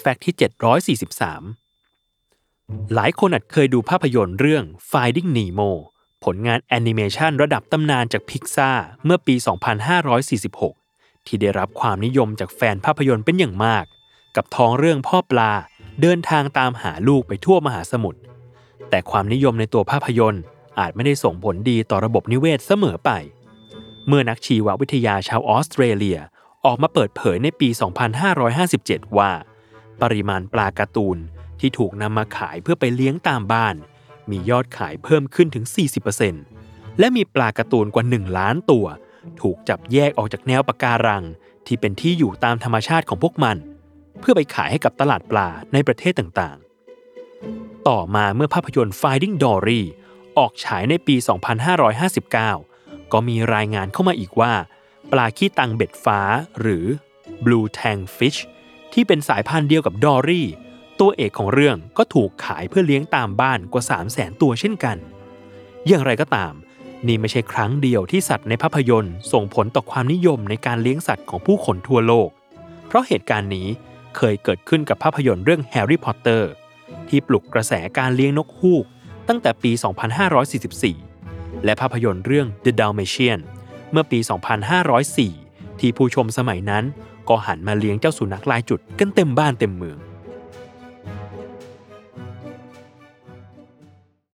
Fact ที่ 743 หลายคนอาจเคยดูภาพยนตร์เรื่อง Finding Nemo ผลงานแอนิเมชันระดับตำนานจากพิกซาเมื่อปี 2546 ที่ได้รับความนิยมจากแฟนภาพยนตร์เป็นอย่างมาก กับท้องเรื่องพ่อปลาเดินทางตามหาลูกไปทั่วมหาสมุทรแต่ความนิยมในตัวภาพยนตร์อาจไม่ได้ส่งผลดีต่อระบบนิเวศเสมอไป เมื่อนักชีววิทยาชาวออสเตรเลียออกมาเปิดเผยในปี 2557 ว่า ปริมาณปลาการ์ตูนที่ถูกนำมาขายเพื่อไปเลี้ยงตามบ้าน มียอดขายเพิ่มขึ้นถึง 40%และมีปลาการ์ตูนกว่า 1 ล้านตัว ถูกจับแยกออกจากแนวปะการัง ที่เป็นที่อยู่ตามธรรมชาติของพวกมัน เพื่อไปขายให้กับตลาดปลาในประเทศต่างๆ ต่อมาเมื่อภาพยนตร์ Finding Dory ออกฉายในปี 2559 ก็มีรายงานเข้ามาอีกว่า ปลาขี้ตังเบ็ดฟ้าหรือ Blue Tang Fish ที่เป็นสายพันธุ์เดียวกับดอรี่ ตัวเอกของเรื่องก็ถูกขายเพื่อเลี้ยงตามบ้านกว่า 3 0 0แสนตัวเช่นกัน อย่างไรก็ตาม นี่ไม่ใช่ครั้งเดียวที่สัตว์ในภาพยนตร์ ส่งผลต่อความนิยมในการเลี้ยงสัตว์ของผู้คนทั่วโลก เพราะเหตุการณ์นี้เคยเกิดขึ้นกับภาพยนตร์เรื่องแฮร์รี่พอตเตอร์ที่ปลุกกระแสการเลี้ยงนกฮูก ตั้งแต่ปี 2544 และภาพยนตร์เรื่อง The Dalmatian เมื่อปี 2504 ที่ผู้ชมสมัยนั้น ก็หันมาเลี้ยงเจ้าสุนัขลายจุดกันเต็มบ้านเต็มเมือง